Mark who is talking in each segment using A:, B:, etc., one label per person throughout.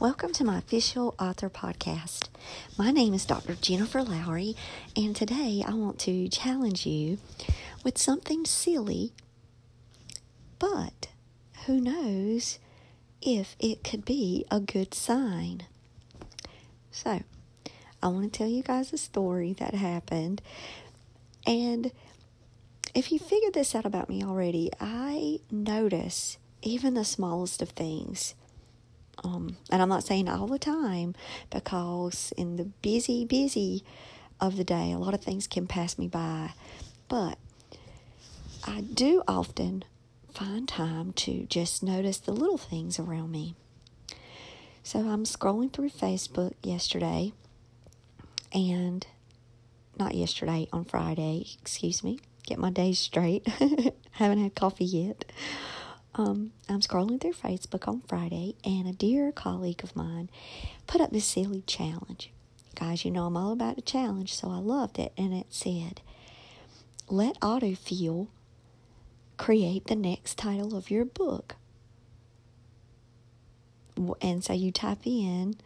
A: Welcome to my official author podcast. My name is Dr. Jennifer Lowry, and today I want to challenge you with something silly, but who knows if it could be a good sign. So, I want to tell you guys a story that happened, and if you figured this out about me already, I notice even the smallest of things um, and I'm not saying all the time because in the busy, busy of the day, a lot of things can pass me by. But I do often find time to just notice the little things around me. So I'm scrolling through Facebook yesterday, and not yesterday, on Friday, excuse me, get my days straight. Haven't had coffee yet. Um, I'm scrolling through Facebook on Friday, and a dear colleague of mine put up this silly challenge. Guys, you know I'm all about a challenge, so I loved it. And it said, Let autofill create the next title of your book. And so you type in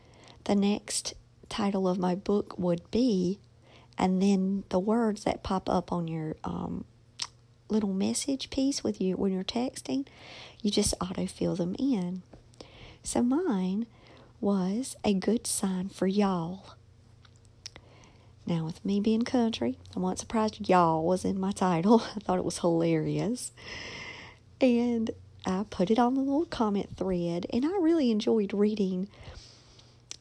A: the next title of my book would be, and then the words that pop up on your um, little message piece with you when you're texting, you just auto fill them in. So mine was a good sign for y'all. Now, with me being country, I wasn't surprised y'all was in my title. I thought it was hilarious. And I put it on the little comment thread, and I really enjoyed reading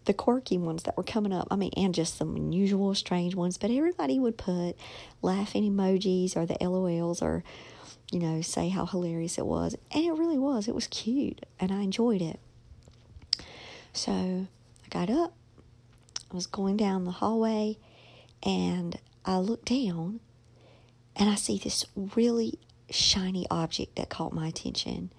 A: the quirky ones that were coming up. I mean, and just some unusual, strange ones. But everybody would put laughing emojis or the LOLs or, you know, say how hilarious it was. And it really was. It was cute. And I enjoyed it. So I got up. I was going down the hallway and I looked down and I see this really shiny object that caught my attention.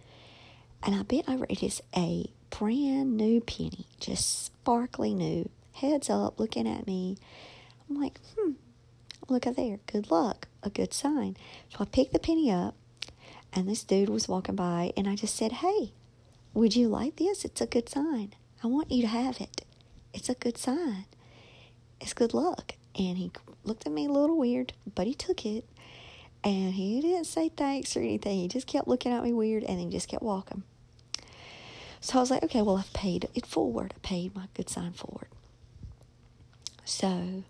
A: And I bent over. It is a brand new penny, just sparkly new, heads up, looking at me. I'm like, hmm, look at there, good luck, a good sign. So I picked the penny up, and this dude was walking by, and I just said, hey, would you like this? It's a good sign. I want you to have it. It's a good sign. It's good luck. And he looked at me a little weird, but he took it. And he didn't say thanks or anything. He just kept looking at me weird and he just kept walking. So I was like, okay, well, I've paid it forward. I paid my good sign forward. So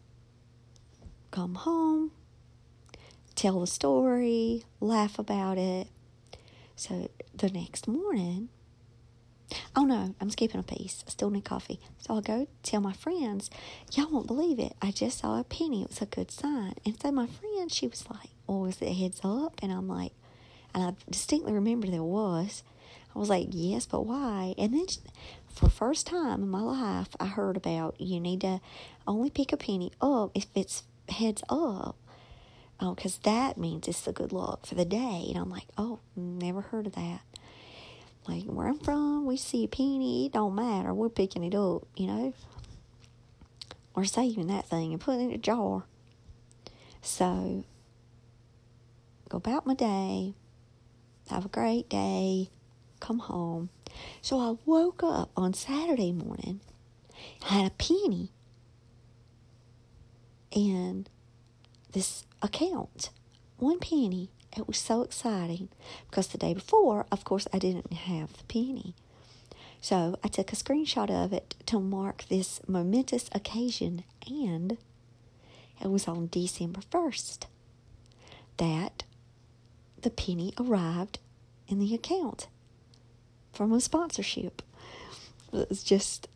A: come home, tell the story, laugh about it. So the next morning, oh no, I'm skipping a piece. I still need coffee. So I'll go tell my friends, y'all won't believe it. I just saw a penny. It was a good sign. And so my friend, she was like, oh, was it heads up? And I'm like, and I distinctly remember there was. I was like, yes, but why? And then for first time in my life, I heard about you need to only pick a penny up if it's heads up. Oh, because that means it's the good luck for the day. And I'm like, oh, never heard of that. Like where I'm from, we see a penny, it don't matter. We're picking it up, you know. We're saving that thing and putting it in a jar. So, go about my day. Have a great day come home. So I woke up on Saturday morning, had a penny in this account. One penny. It was so exciting because the day before, of course, I didn't have the penny. So I took a screenshot of it to mark this momentous occasion, and it was on December 1st that the penny arrived in the account from a sponsorship. It's just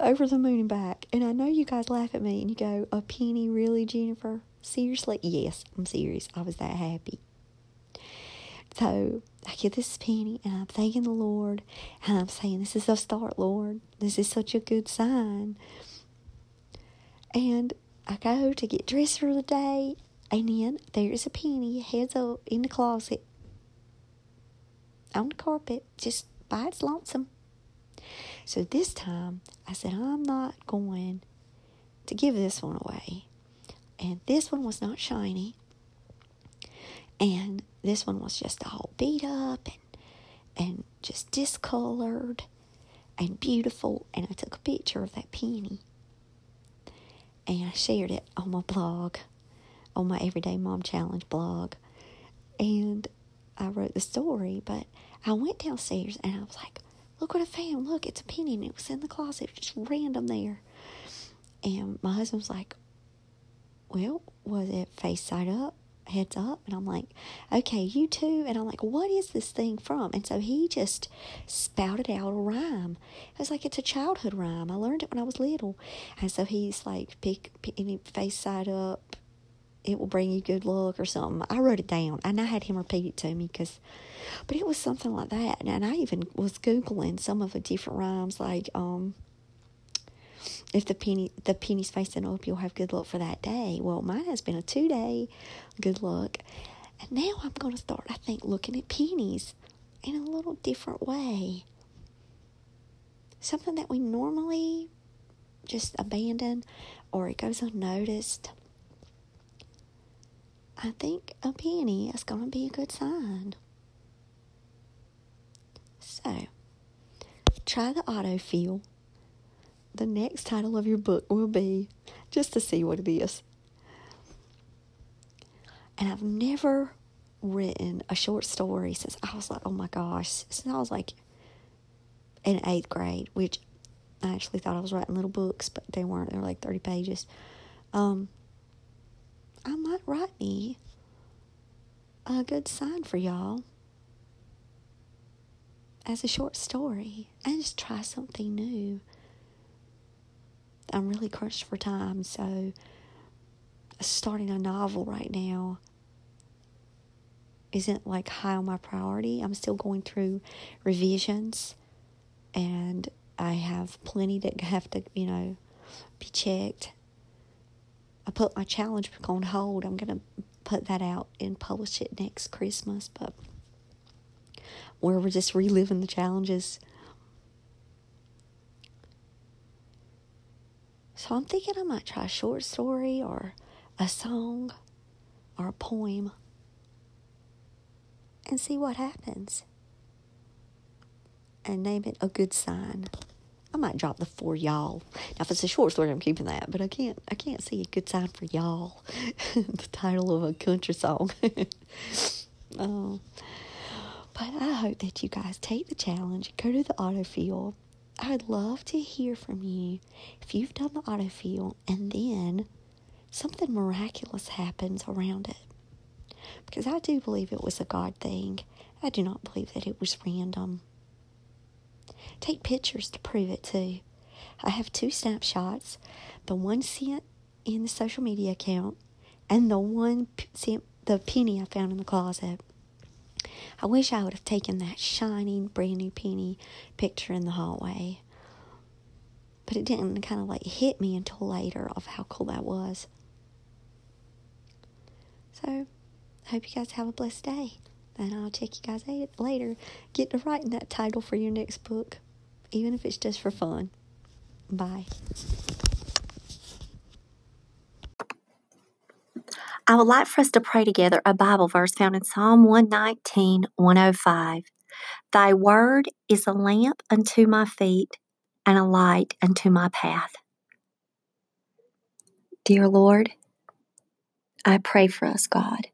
A: over the moon and back. And I know you guys laugh at me and you go, A penny, really, Jennifer? Seriously? Yes, I'm serious. I was that happy. So I get this penny and I'm thanking the Lord and I'm saying, This is a start, Lord. This is such a good sign. And I go to get dressed for the day and then there's a penny heads up in the closet on the carpet, just by its lonesome. So this time I said, I'm not going to give this one away. And this one was not shiny. And this one was just all beat up and, and just discolored. and beautiful. And I took a picture of that penny and I shared it on my blog, on my Everyday Mom Challenge blog. And I wrote the story, but I went downstairs and I was like, look what I found. Look, it's a penny and it was in the closet, just random there. And my husband was like, well, was it face side up? heads up and I'm like, okay, you too. And I'm like, what is this thing from? And so he just spouted out a rhyme. I was like, it's a childhood rhyme. I learned it when I was little. And so he's like, pick, pick any face side up. It will bring you good luck or something. I wrote it down and I had him repeat it to me because, but it was something like that. And I even was Googling some of the different rhymes like, um, if the penny the penny's facing up, you'll have good luck for that day. Well, mine has been a two day good luck, and now I'm to start. I think looking at pennies in a little different way. Something that we normally just abandon or it goes unnoticed. I think a penny is going to be a good sign. So, try the autofill the next title of your book will be, just to see what it is. And I've never written a short story since I was like, oh my gosh, since I was like in eighth grade, which I actually thought I was writing little books, but they weren't. They were like 30 pages. Um, I might write me a good sign for y'all as a short story and just try something new. I'm really crunched for time, so starting a novel right now isn't like high on my priority. I'm still going through revisions and I have plenty that have to, you know, be checked. I put my challenge book on hold. I'm going to put that out and publish it next Christmas, but where we're just reliving the challenges So I'm thinking I might try a short story or a song or a poem and see what happens. And name it a good sign. I might drop the for y'all. Now if it's a short story I'm keeping that, but I can't I can't see a good sign for y'all. the title of a country song. oh. But I hope that you guys take the challenge, go to the autofill, I'd love to hear from you if you've done the autofill and then something miraculous happens around it. Because I do believe it was a God thing. I do not believe that it was random. Take pictures to prove it too. I have two snapshots the one sent in the social media account and the one sent the penny I found in the closet. I wish I would have taken that shining, brand new penny picture in the hallway. But it didn't kind of like hit me until later of how cool that was. So, I hope you guys have a blessed day. And I'll check you guys later. Get to writing that title for your next book, even if it's just for fun. Bye.
B: I would like for us to pray together a Bible verse found in Psalm 119, 105. Thy word is a lamp unto my feet and a light unto my path. Dear Lord, I pray for us, God.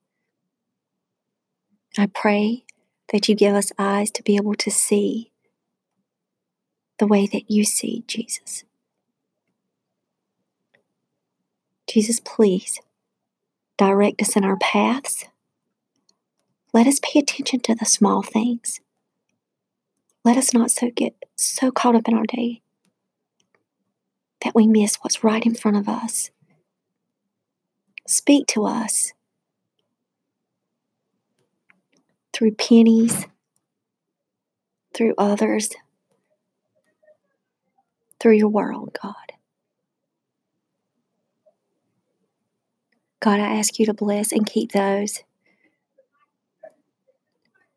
B: I pray that you give us eyes to be able to see the way that you see, Jesus. Jesus, please direct us in our paths. Let us pay attention to the small things. Let us not so get so caught up in our day that we miss what's right in front of us. Speak to us through pennies, through others, through your world, God. God, I ask you to bless and keep those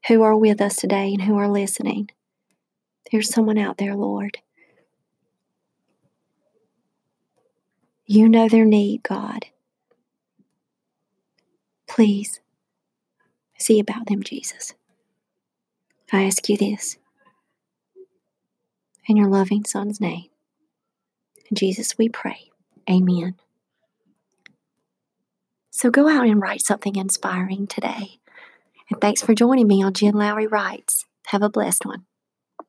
B: who are with us today and who are listening. There's someone out there, Lord. You know their need, God. Please see about them, Jesus. I ask you this In your loving Son's name. Jesus, we pray. Amen. So go out and write something inspiring today. And thanks for joining me on Jen Lowry Writes. Have a blessed one.